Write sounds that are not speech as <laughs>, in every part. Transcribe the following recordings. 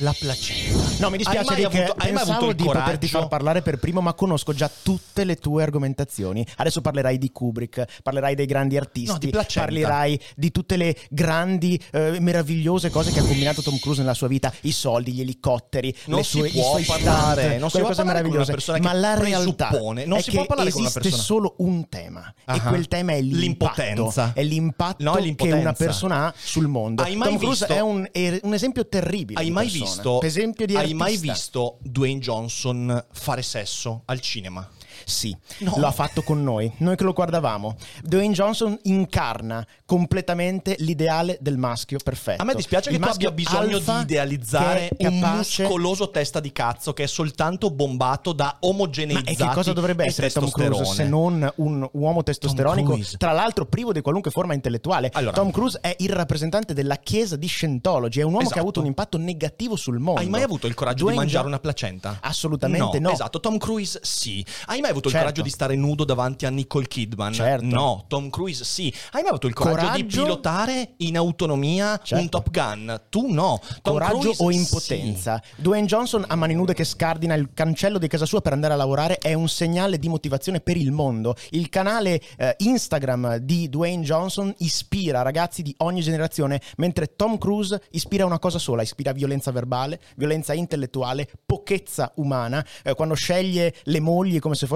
La placenta. No, mi dispiace Hai mai avuto- hai mai avuto il di poterti coraggio? far parlare per primo, ma conosco già tutte le tue argomentazioni. Adesso parlerai di Kubrick, parlerai dei grandi artisti, No, di parlerai di tutte le grandi, eh, meravigliose cose che ha combinato Tom Cruise nella sua vita, i soldi, gli elicotteri, Non le si sue, i può suoi parlare, stunt, non si può cose parlare con una meravigliose. persona Ma la realtà non è si che può parlare con una esiste persona- solo un tema e Ah. quel tema è l'impatto. L'impotenza. È l'impatto No, è che una persona ha sul mondo. Hai mai Tom Cruise visto- è un, è un esempio terribile. Hai mai persona. visto, esempio di hai mai artista. visto Dwayne Johnson fare sesso al cinema? Sì, No. lo ha fatto con noi, noi che lo guardavamo. Dwayne Johnson incarna completamente l'ideale del maschio perfetto. A me dispiace Il che tu abbia bisogno di idealizzare che un muscoloso testa di cazzo che è soltanto bombato da Ma omogeneizzati e che cosa dovrebbe essere Tom Cruise se non un uomo testosteronico, tra l'altro privo di qualunque forma intellettuale? Allora- Tom Cruise è il rappresentante della chiesa di Scientology, è un uomo che Esatto. ha avuto un impatto negativo sul mondo. Hai mai avuto il coraggio Dwayne di mangiare una placenta? Assolutamente no. Esatto, Tom Cruise sì. Hai mai avuto Certo. il coraggio di stare nudo davanti a Nicole Kidman? Certo. No, Tom Cruise sì. Hai mai avuto il coraggio, di Coraggio? pilotare in autonomia Certo. un Top Gun? Tu no. Tom Coraggio Cruise, o sì. impotenza? Dwayne Johnson a mani nude che scardina il cancello di casa sua per andare a lavorare è un segnale di motivazione per il mondo. Il canale eh, Instagram di Dwayne Johnson ispira ragazzi di ogni generazione, mentre Tom Cruise ispira una cosa sola, ispira violenza verbale, violenza intellettuale, pochezza umana. Eh, quando sceglie le mogli come se fossero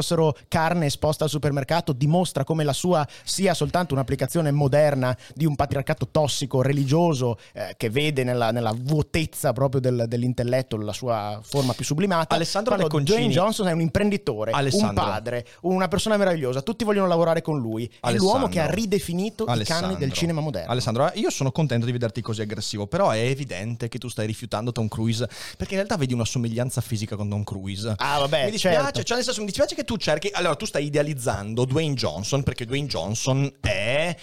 carne esposta al supermercato, dimostra come la sua sia soltanto un'applicazione moderna di un patriarcato tossico, religioso, eh, che vede nella, nella vuotezza proprio del- dell'intelletto la sua forma più sublimata. Alessandro Quando De Concini- Dwayne Johnson è un imprenditore, un Alessandro. padre, una persona meravigliosa, tutti vogliono lavorare con lui. È Alessandro. l'uomo che ha ridefinito i canoni Alessandro. del cinema moderno. Alessandro, io sono contento di vederti così aggressivo, però è evidente che tu stai rifiutando Tom Cruise, perché in realtà vedi una somiglianza fisica con Tom Cruise. Ah, vabbè, mi dispiace, certo. cioè nel senso mi dispiace che tu cerchi, allora tu stai idealizzando Dwayne Johnson, perché Dwayne Johnson è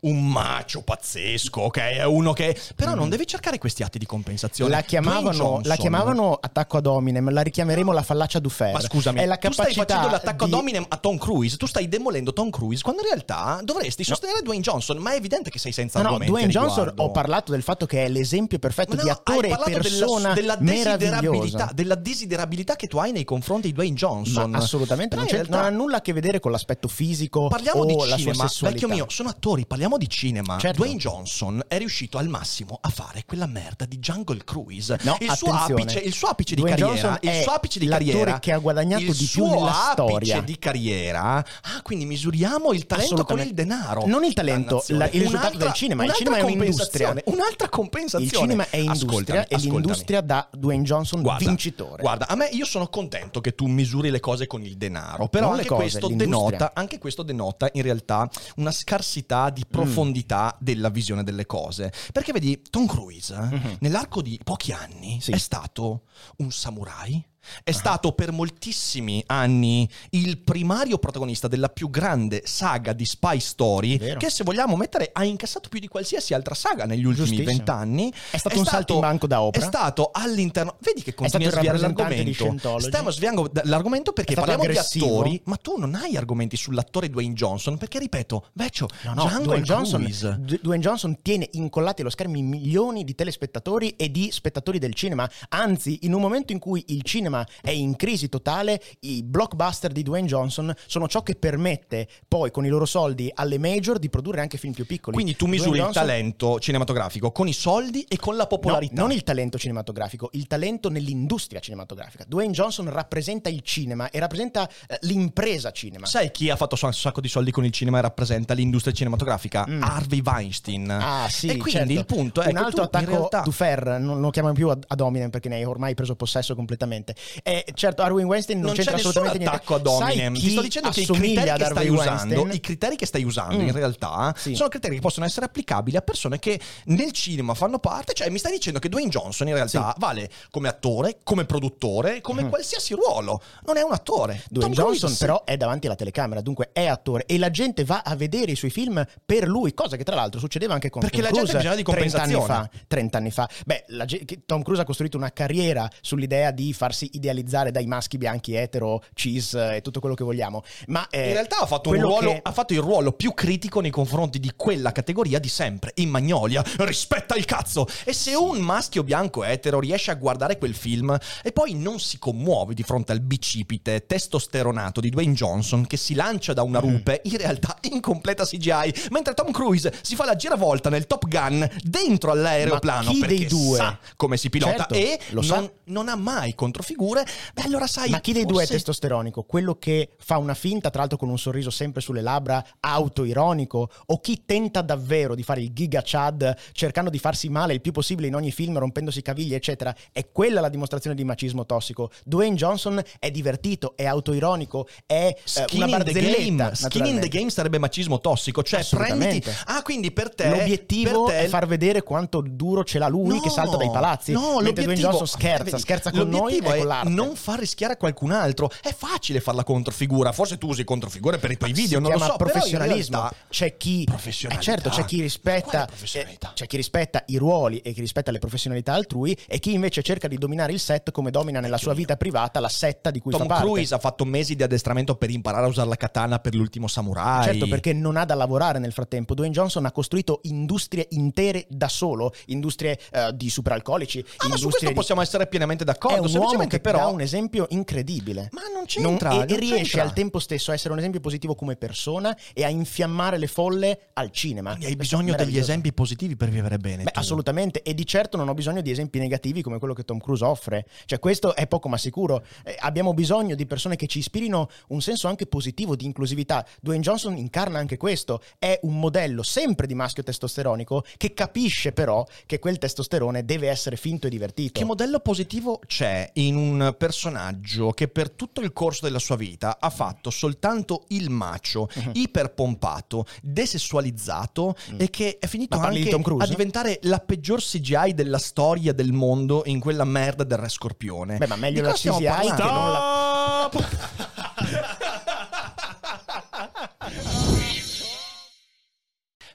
un macio pazzesco, ok? È uno che però non devi cercare questi atti di compensazione. Mm. La chiamavano, la chiamavano attacco ad hominem, la richiameremo la fallacia Dufer. Ma scusami, è la tu stai capacità facendo l'attacco di- ad hominem a Tom Cruise, tu stai demolendo Tom Cruise, quando in realtà dovresti sostenere Dwayne Johnson, ma è evidente che sei senza No, no, Dwayne Johnson riguardo. ho parlato del fatto che è l'esempio perfetto Ma di no, attore e persona della, della desiderabilità, della desiderabilità che tu hai nei confronti di Dwayne Johnson. Ma assolutamente non, realtà non ha nulla a che vedere con l'aspetto fisico Parliamo o di la cinema, sua sessualità. vecchio mio, sono attori, parliamo di cinema. Certo. Dwayne Johnson è riuscito al massimo a fare quella merda di Jungle Cruise. No, il, suo apice, il suo apice di Dwayne carriera, Johnson il suo apice di carriera che ha guadagnato il di più nella apice storia. di carriera. Ah, quindi misuriamo il talento con il denaro. Non il talento, la- il risultato del cinema. Il cinema è un'industria. Un'altra compensazione. Il cinema è industria Ascoltami, e ascoltami. l'industria da Dwayne Johnson Guarda, vincitore. Guarda, a me io sono contento che tu misuri le cose con il denaro, però anche, cose, questo denota, anche questo denota in realtà una scarsità di profondità della visione delle cose. Perché vedi, Tom Cruise nell'arco di pochi anni. Sì. è stato un samurai, È stato per moltissimi anni il primario protagonista della più grande saga di spy story, Vero. che se vogliamo mettere ha incassato più di qualsiasi altra saga negli ultimi vent'anni. È stato un salto in banco da Oprah. È stato all'interno... Vedi che continui a stato sviare l'argomento. Stiamo sviando l'argomento perché È stato parliamo aggressivo. di attori, ma tu non hai argomenti sull'attore Dwayne Johnson, perché ripeto, vecchio, No, no, Dwayne Johnson. D- Dwayne Johnson tiene incollati allo schermo milioni di telespettatori e di spettatori del cinema. Anzi, in un momento in cui il cinema è in crisi totale, i blockbuster di Dwayne Johnson sono ciò che permette poi con i loro soldi alle major di produrre anche film più piccoli. Quindi tu Dwayne misuri il Johnson- talento cinematografico con i soldi e con la No, popolarità. non il talento cinematografico, il talento nell'industria cinematografica. Dwayne Johnson rappresenta il cinema e rappresenta eh, l'impresa cinema. Sai chi ha fatto un sacco di soldi con il cinema e rappresenta l'industria cinematografica? Mm. Harvey Weinstein. Ah, sì, E quindi certo. il punto è un che altro tu, attacco realtà, to Fer, non lo chiamano più ad, hominem perché ne hai ormai preso possesso completamente. E certo, Harvey Weinstein non, non c'è c'entra assolutamente attacco ad niente. hominem. Sai Ti sto dicendo che i criteri che stai Harvey usando, Weinstein? i criteri che stai usando Mm. in realtà Sì. sono criteri che possono essere applicabili a persone che nel cinema fanno parte. Cioè, mi stai dicendo che Dwayne Johnson in realtà vale come attore, come produttore, come Mhm. qualsiasi ruolo. Non è un attore. Dwayne Tom Cruise Johnson sì. però è davanti alla telecamera, dunque è attore e la gente va a vedere i suoi film per lui, cosa che tra l'altro succedeva anche con Perché Tom la gente Cruise ha bisogno di 30 anni fa. 30 anni fa. Beh, la Tom Cruise ha costruito una carriera sull'idea di farsi idealizzare dai maschi bianchi etero, cis eh, e tutto quello che vogliamo. Ma eh, In realtà ha fatto, ruolo, che- ha fatto il ruolo più critico nei confronti di quella categoria di sempre, in Magnolia. Rispetta il cazzo! E se un maschio bianco etero riesce a guardare quel film e poi non si commuove di fronte al bicipite testosteronato di Dwayne Johnson che si lancia da Mm. una rupe, in realtà <laughs> in completa CGI, mentre Tom Cruise si fa la giravolta nel Top Gun dentro all'aeroplano Ma chi perché dei due? sa come si pilota Certo, e lo non, sa. non ha mai controfigure. Beh, allora sai, Ma chi dei due è forse- testosteronico? Quello che fa una finta, tra l'altro con un sorriso sempre sulle labbra, autoironico? O chi tenta davvero di fare il giga chad cercando di farsi male il più possibile in ogni film, rompendosi i cavigli, eccetera? È quella la dimostrazione di macismo tossico. Dwayne Johnson è divertito, è autoironico, è eh, Skin una in the barzelletta. game. Skin in the game sarebbe macismo tossico. Cioè, prenditi. Ah, quindi per te. L'obiettivo per te- è far vedere quanto duro ce l'ha lui No, che salta dai palazzi. No, mentre Dwayne l'obiettivo Johnson scherza, <laughs> scherza con noi e con l'arte. non far rischiare a qualcun altro. È facile fare la controfigura. Forse tu usi controfigure per i tuoi video, si non lo so. professionalismo. realtà- C'è chi, eh, certo, c'è chi rispetta, eh, c'è chi rispetta i ruoli e chi rispetta le professionalità altrui e chi invece cerca di dominare il set come domina nella sua vita privata la setta di cui Tom fa parte. Cruise ha fatto mesi di addestramento per imparare a usare la katana per l'ultimo samurai. Certo, perché non ha da lavorare nel frattempo. Dwayne Johnson ha costruito industrie intere da solo, industrie eh, di superalcolici. Ah, ma su industrie questo di- possiamo essere pienamente È d'accordo. un uomo semplicemente che però. dà un esempio incredibile. Ma non Non- c'entra. e, e non riesce c'entra. al tempo stesso a essere un esempio positivo come persona e a infiammare le folle al cinema. Quindi hai bisogno degli esempi positivi per vivere bene. Beh, assolutamente, e di certo non ho bisogno di esempi negativi come quello che Tom Cruise offre. Cioè, questo è poco ma sicuro. Eh, abbiamo bisogno di persone che ci ispirino un senso anche positivo di inclusività. Dwayne Johnson incarna anche questo. È un modello sempre di maschio testosteronico che capisce però che quel testosterone deve essere finto e divertito. Che modello positivo c'è in un personaggio che per tutto il corso della sua vita ha fatto soltanto il macio, Mhm. iperpompato, desessualizzato e che è finito di anche Cruise? a diventare la peggior CGI della storia del mondo in quella merda del Re Scorpione. Beh, ma meglio Di la CGI che parlando? non la... <laughs>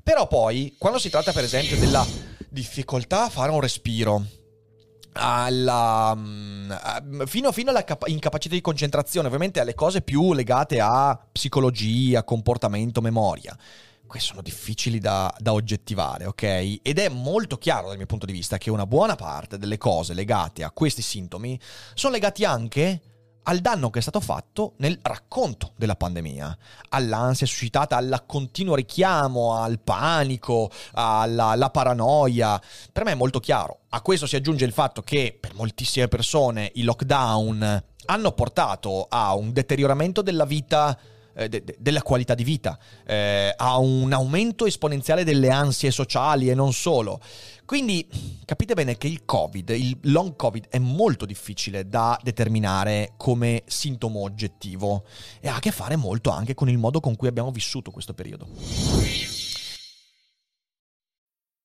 Però poi, quando si tratta per esempio della difficoltà a fare un respiro, alla, mm, a- fino, fino alla capa- incapacità di concentrazione, ovviamente alle cose più legate a psicologia, comportamento, memoria. Queste sono difficili da, da oggettivare, ok? Ed è molto chiaro dal mio punto di vista che una buona parte delle cose legate a questi sintomi sono legati anche al danno che è stato fatto nel racconto della pandemia, all'ansia suscitata, al continuo richiamo, al panico, alla, paranoia. Per me è molto chiaro. A questo si aggiunge il fatto che per moltissime persone i lockdown hanno portato a un deterioramento della vita eh, de- de- della qualità di vita, eh, a un aumento esponenziale delle ansie sociali e non solo. Quindi capite bene che il Covid, il long Covid è molto difficile da determinare come sintomo oggettivo e ha a che fare molto anche con il modo con cui abbiamo vissuto questo periodo.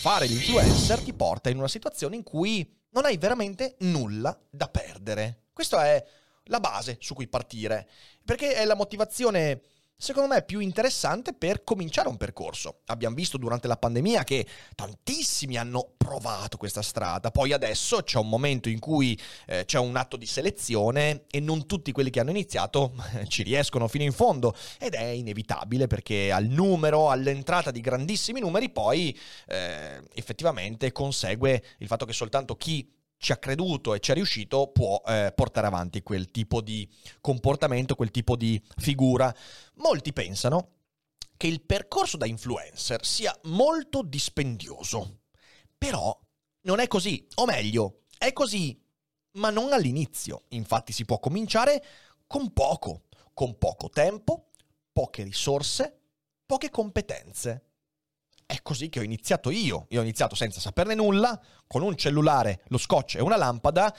Fare l'influencer ti porta in una situazione in cui non hai veramente nulla da perdere. Questa è la base su cui partire, perché è la motivazione secondo me più interessante per cominciare un percorso. Abbiamo visto durante la pandemia che tantissimi hanno provato questa strada, poi adesso c'è un momento in cui eh, c'è un atto di selezione e non tutti quelli che hanno iniziato ci riescono fino in fondo ed è inevitabile perché al numero, all'entrata di grandissimi numeri poi eh, effettivamente consegue il fatto che soltanto chi ci ha creduto e ci è riuscito può eh, portare avanti quel tipo di comportamento, quel tipo di figura. Molti pensano che il percorso da influencer sia molto dispendioso, però non è così, o meglio, è così, ma non all'inizio. Infatti si può cominciare con poco, con poco tempo, poche risorse, poche competenze. È così che ho iniziato io. Io ho iniziato senza saperne nulla, con un cellulare, lo scotch e una lampada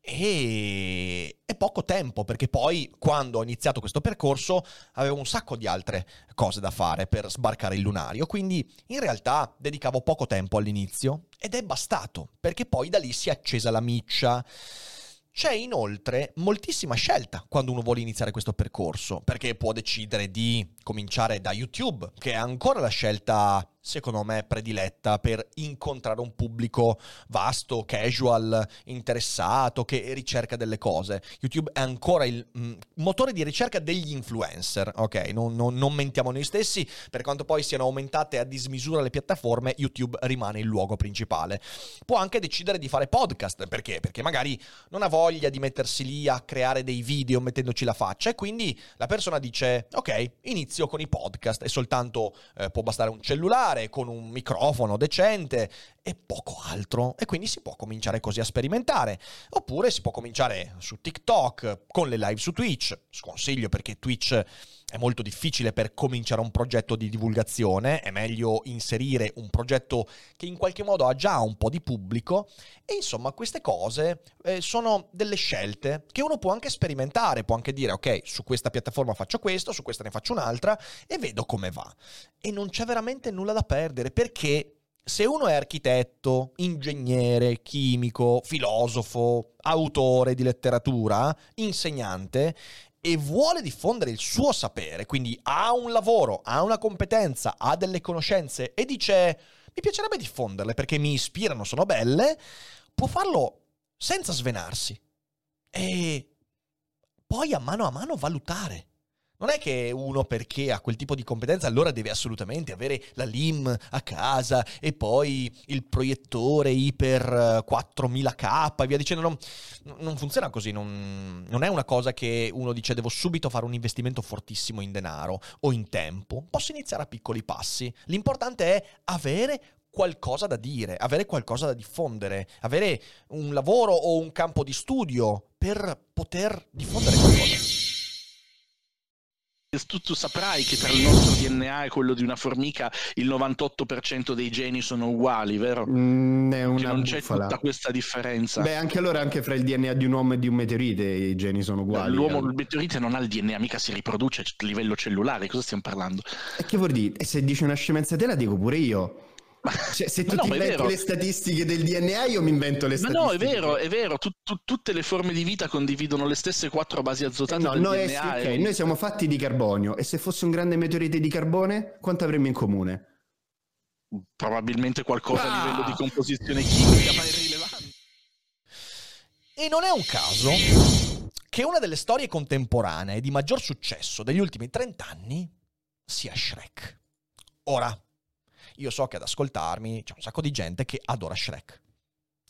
e... e poco tempo, perché poi quando ho iniziato questo percorso avevo un sacco di altre cose da fare per sbarcare il lunario, quindi in realtà dedicavo poco tempo all'inizio ed è bastato, perché poi da lì si è accesa la miccia. C'è inoltre moltissima scelta quando uno vuole iniziare questo percorso, perché può decidere di cominciare da YouTube, che è ancora la scelta secondo me prediletta per incontrare un pubblico vasto, casual, interessato, che ricerca delle cose. YouTube è ancora il mm, motore di ricerca degli influencer, ok? Non, non, non, mentiamo noi stessi, per quanto poi siano aumentate a dismisura le piattaforme, YouTube rimane il luogo principale. Può anche decidere di fare podcast, perché? Perché magari non ha voglia di mettersi lì a creare dei video mettendoci la faccia e quindi la persona dice, ok, inizio con i podcast e soltanto eh, può bastare un cellulare, con un microfono decente e poco altro. E quindi si può cominciare così a sperimentare. Oppure si può cominciare su TikTok, con le live su Twitch. Sconsiglio perché Twitch è molto difficile per cominciare un progetto di divulgazione, è meglio inserire un progetto che in qualche modo ha già un po' di pubblico e insomma queste cose eh, sono delle scelte che uno può anche sperimentare, può anche dire ok, su questa piattaforma faccio questo, su questa ne faccio un'altra e vedo come va. E non c'è veramente nulla da perdere perché se uno è architetto, ingegnere, chimico, filosofo, autore di letteratura, insegnante e vuole diffondere il suo sapere, quindi ha un lavoro, ha una competenza, ha delle conoscenze e dice mi piacerebbe diffonderle perché mi ispirano, sono belle, può farlo senza svenarsi e poi a mano a mano valutare non è che uno perché ha quel tipo di competenza allora deve assolutamente avere la LIM a casa e poi il proiettore iper 4000K e via dicendo. Non, non funziona così, non, non, è una cosa che uno dice devo subito fare un investimento fortissimo in denaro o in tempo. Posso iniziare a piccoli passi. L'importante è avere qualcosa da dire, avere qualcosa da diffondere, avere un lavoro o un campo di studio per poter diffondere qualcosa tu, tu, saprai che tra il nostro DNA e quello di una formica il 98% dei geni sono uguali, vero? Mm, è una non c'è tutta questa differenza. Beh, anche allora anche fra il DNA di un uomo e di un meteorite i geni sono uguali. L'uomo, il meteorite non ha il DNA, mica si riproduce a livello cellulare, cosa stiamo parlando? E che vuol dire? E se dici una scemenza te la dico pure io. Cioè, se tu no, ti inventi le statistiche del DNA, io mi invento le statistiche. Ma no, è vero, è vero. Tu, tu, tutte le forme di vita condividono le stesse quattro basi azotate. No, noi, DNA okay, noi siamo fatti di carbonio. E se fosse un grande meteorite di carbone, quanto avremmo in comune? Probabilmente qualcosa ah! a livello di composizione chimica, ma irrilevante. E non è un caso che una delle storie contemporanee di maggior successo degli ultimi 30 anni sia Shrek. Ora, io so che ad ascoltarmi c'è un sacco di gente che adora Shrek.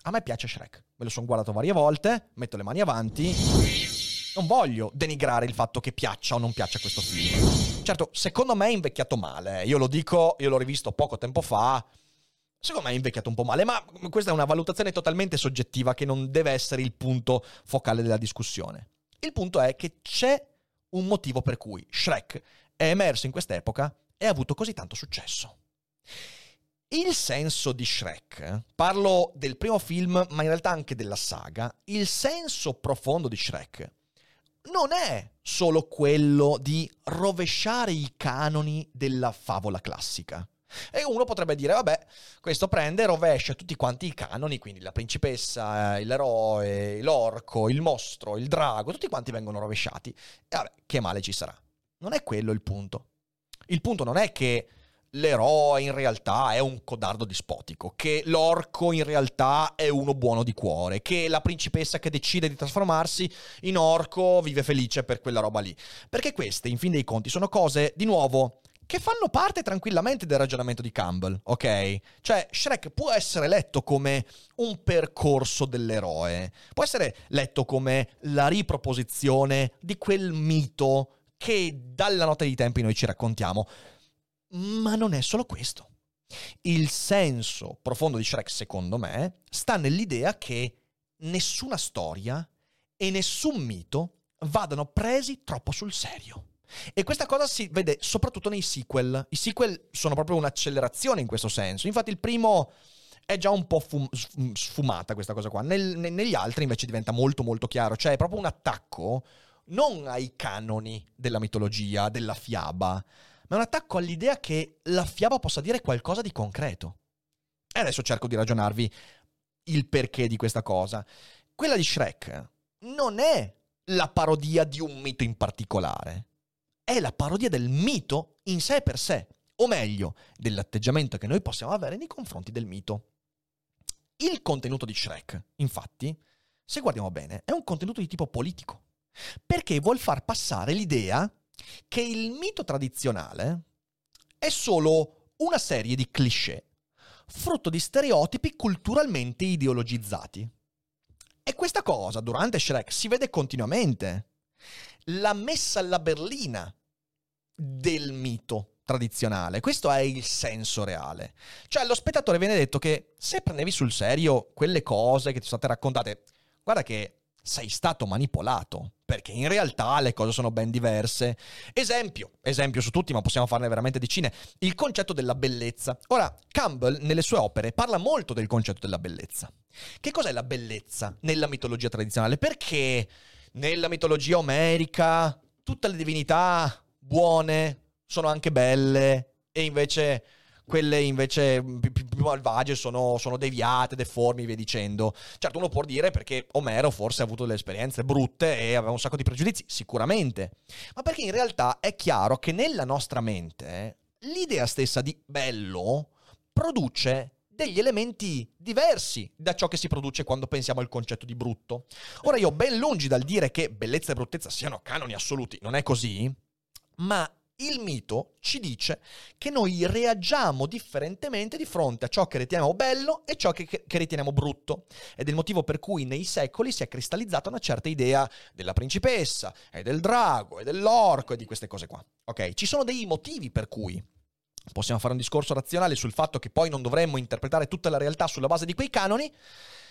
A me piace Shrek, me lo sono guardato varie volte, metto le mani avanti. Non voglio denigrare il fatto che piaccia o non piaccia questo film. Certo, secondo me è invecchiato male. Io lo dico, io l'ho rivisto poco tempo fa. secondo me è invecchiato un po' male, ma questa è una valutazione totalmente soggettiva che non deve essere il punto focale della discussione. Il punto è che c'è un motivo per cui Shrek è emerso in quest'epoca e ha avuto così tanto successo. Il senso di Shrek, parlo del primo film, ma in realtà anche della saga, il senso profondo di Shrek non è solo quello di rovesciare i canoni della favola classica. E uno potrebbe dire, vabbè, questo prende e rovescia tutti quanti i canoni, quindi la principessa, eh, l'eroe, l'orco, il mostro, il drago, tutti quanti vengono rovesciati. E vabbè, che male ci sarà? Non è quello il punto. Il punto non è che l'eroe in realtà è un codardo dispotico, che l'orco in realtà è uno buono di cuore, che la principessa che decide di trasformarsi in orco vive felice per quella roba lì. Perché queste, in fin dei conti, sono cose, di nuovo, che fanno parte tranquillamente del ragionamento di Campbell, ok? Cioè, Shrek può essere letto come un percorso dell'eroe, può essere letto come la riproposizione di quel mito che dalla notte dei tempi noi ci raccontiamo. Ma non è solo questo. Il senso profondo di Shrek, secondo me, sta nell'idea che nessuna storia e nessun mito vadano presi troppo sul serio. E questa cosa si vede soprattutto nei sequel. I sequel sono proprio un'accelerazione in questo senso. Infatti il primo è già un po' fum- sfumata questa cosa qua. Nel, ne- negli altri invece diventa molto molto chiaro. Cioè è proprio un attacco non ai canoni della mitologia, della fiaba, ma è un attacco all'idea che la fiaba possa dire qualcosa di concreto. E adesso cerco di ragionarvi il perché di questa cosa. Quella di Shrek non è la parodia di un mito in particolare è la parodia del mito in sé per sé, o meglio, dell'atteggiamento che noi possiamo avere nei confronti del mito. Il contenuto di Shrek, infatti, se guardiamo bene, è un contenuto di tipo politico, perché vuol far passare l'idea che il mito tradizionale è solo una serie di cliché, frutto di stereotipi culturalmente ideologizzati. E questa cosa durante Shrek si vede continuamente. La messa alla berlina del mito tradizionale. Questo è il senso reale. Cioè, allo spettatore viene detto che se prendevi sul serio quelle cose che ti sono state raccontate, guarda che sei stato manipolato, perché in realtà le cose sono ben diverse. Esempio, esempio su tutti, ma possiamo farne veramente decine, il concetto della bellezza. Ora, Campbell nelle sue opere parla molto del concetto della bellezza. Che cos'è la bellezza nella mitologia tradizionale? Perché nella mitologia omerica tutte le divinità buone, sono anche belle, e invece quelle invece più, malvagie sono, sono, deviate, deformi, via dicendo. Certo, uno può dire perché Omero forse ha avuto delle esperienze brutte e aveva un sacco di pregiudizi, sicuramente. Ma perché in realtà è chiaro che nella nostra mente l'idea stessa di bello produce degli elementi diversi da ciò che si produce quando pensiamo al concetto di brutto. Ora io ben lungi dal dire che bellezza e bruttezza siano canoni assoluti, non è così, ma il mito ci dice che noi reagiamo differentemente di fronte a ciò che riteniamo bello e ciò che, che, riteniamo brutto. Ed è il motivo per cui nei secoli si è cristallizzata una certa idea della principessa, e del drago, e dell'orco, e di queste cose qua. Ok? Ci sono dei motivi per cui possiamo fare un discorso razionale sul fatto che poi non dovremmo interpretare tutta la realtà sulla base di quei canoni,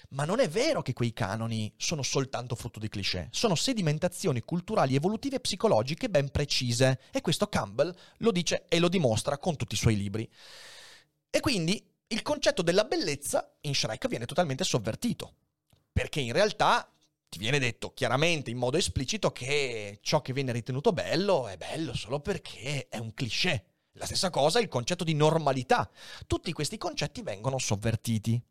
ma non è vero che quei canoni sono soltanto frutto di cliché, sono sedimentazioni culturali, evolutive e psicologiche ben precise. E questo Campbell lo dice e lo dimostra con tutti i suoi libri. E quindi il concetto della bellezza in Shrek viene totalmente sovvertito. Perché in realtà ti viene detto chiaramente in modo esplicito che ciò che viene ritenuto bello è bello solo perché è un cliché. La stessa cosa il concetto di normalità. Tutti questi concetti vengono sovvertiti.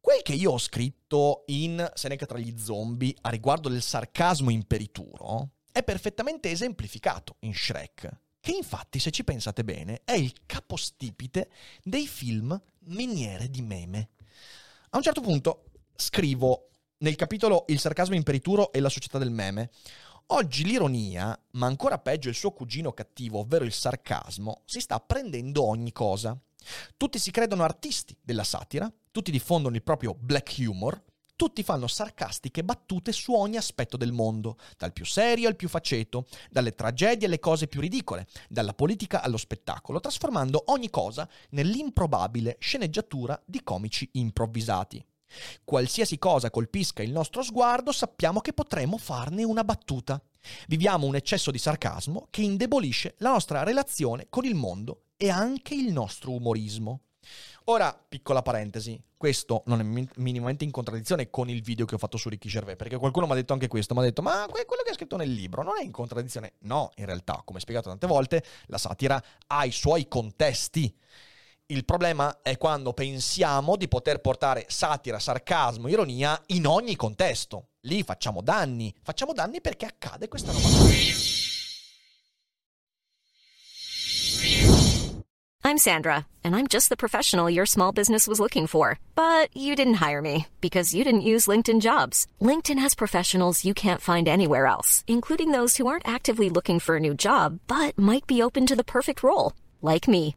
Quel che io ho scritto in Seneca tra gli zombie a riguardo del sarcasmo imperituro è perfettamente esemplificato in Shrek, che infatti, se ci pensate bene, è il capostipite dei film miniere di meme. A un certo punto scrivo nel capitolo Il sarcasmo imperituro e la società del meme. Oggi l'ironia, ma ancora peggio il suo cugino cattivo, ovvero il sarcasmo, si sta prendendo ogni cosa. Tutti si credono artisti della satira, tutti diffondono il proprio black humor, tutti fanno sarcastiche battute su ogni aspetto del mondo, dal più serio al più faceto, dalle tragedie alle cose più ridicole, dalla politica allo spettacolo, trasformando ogni cosa nell'improbabile sceneggiatura di comici improvvisati. Qualsiasi cosa colpisca il nostro sguardo, sappiamo che potremo farne una battuta. Viviamo un eccesso di sarcasmo che indebolisce la nostra relazione con il mondo e anche il nostro umorismo. Ora, piccola parentesi, questo non è minimamente in contraddizione con il video che ho fatto su Ricky Gervais, perché qualcuno mi ha detto anche questo, mi ha detto ma quello che ha scritto nel libro non è in contraddizione? No, in realtà, come spiegato tante volte, la satira ha i suoi contesti. Il problema è quando pensiamo di poter portare satira, sarcasmo, ironia in ogni contesto. Lì facciamo danni, facciamo danni perché accade questa roba. I'm Sandra, and I'm just the professional your small business was looking for. But you didn't hire me because you didn't use LinkedIn jobs. LinkedIn has professionals you can't find anywhere else, including those who aren't actively looking for a new job but might be open to the perfect role, like me.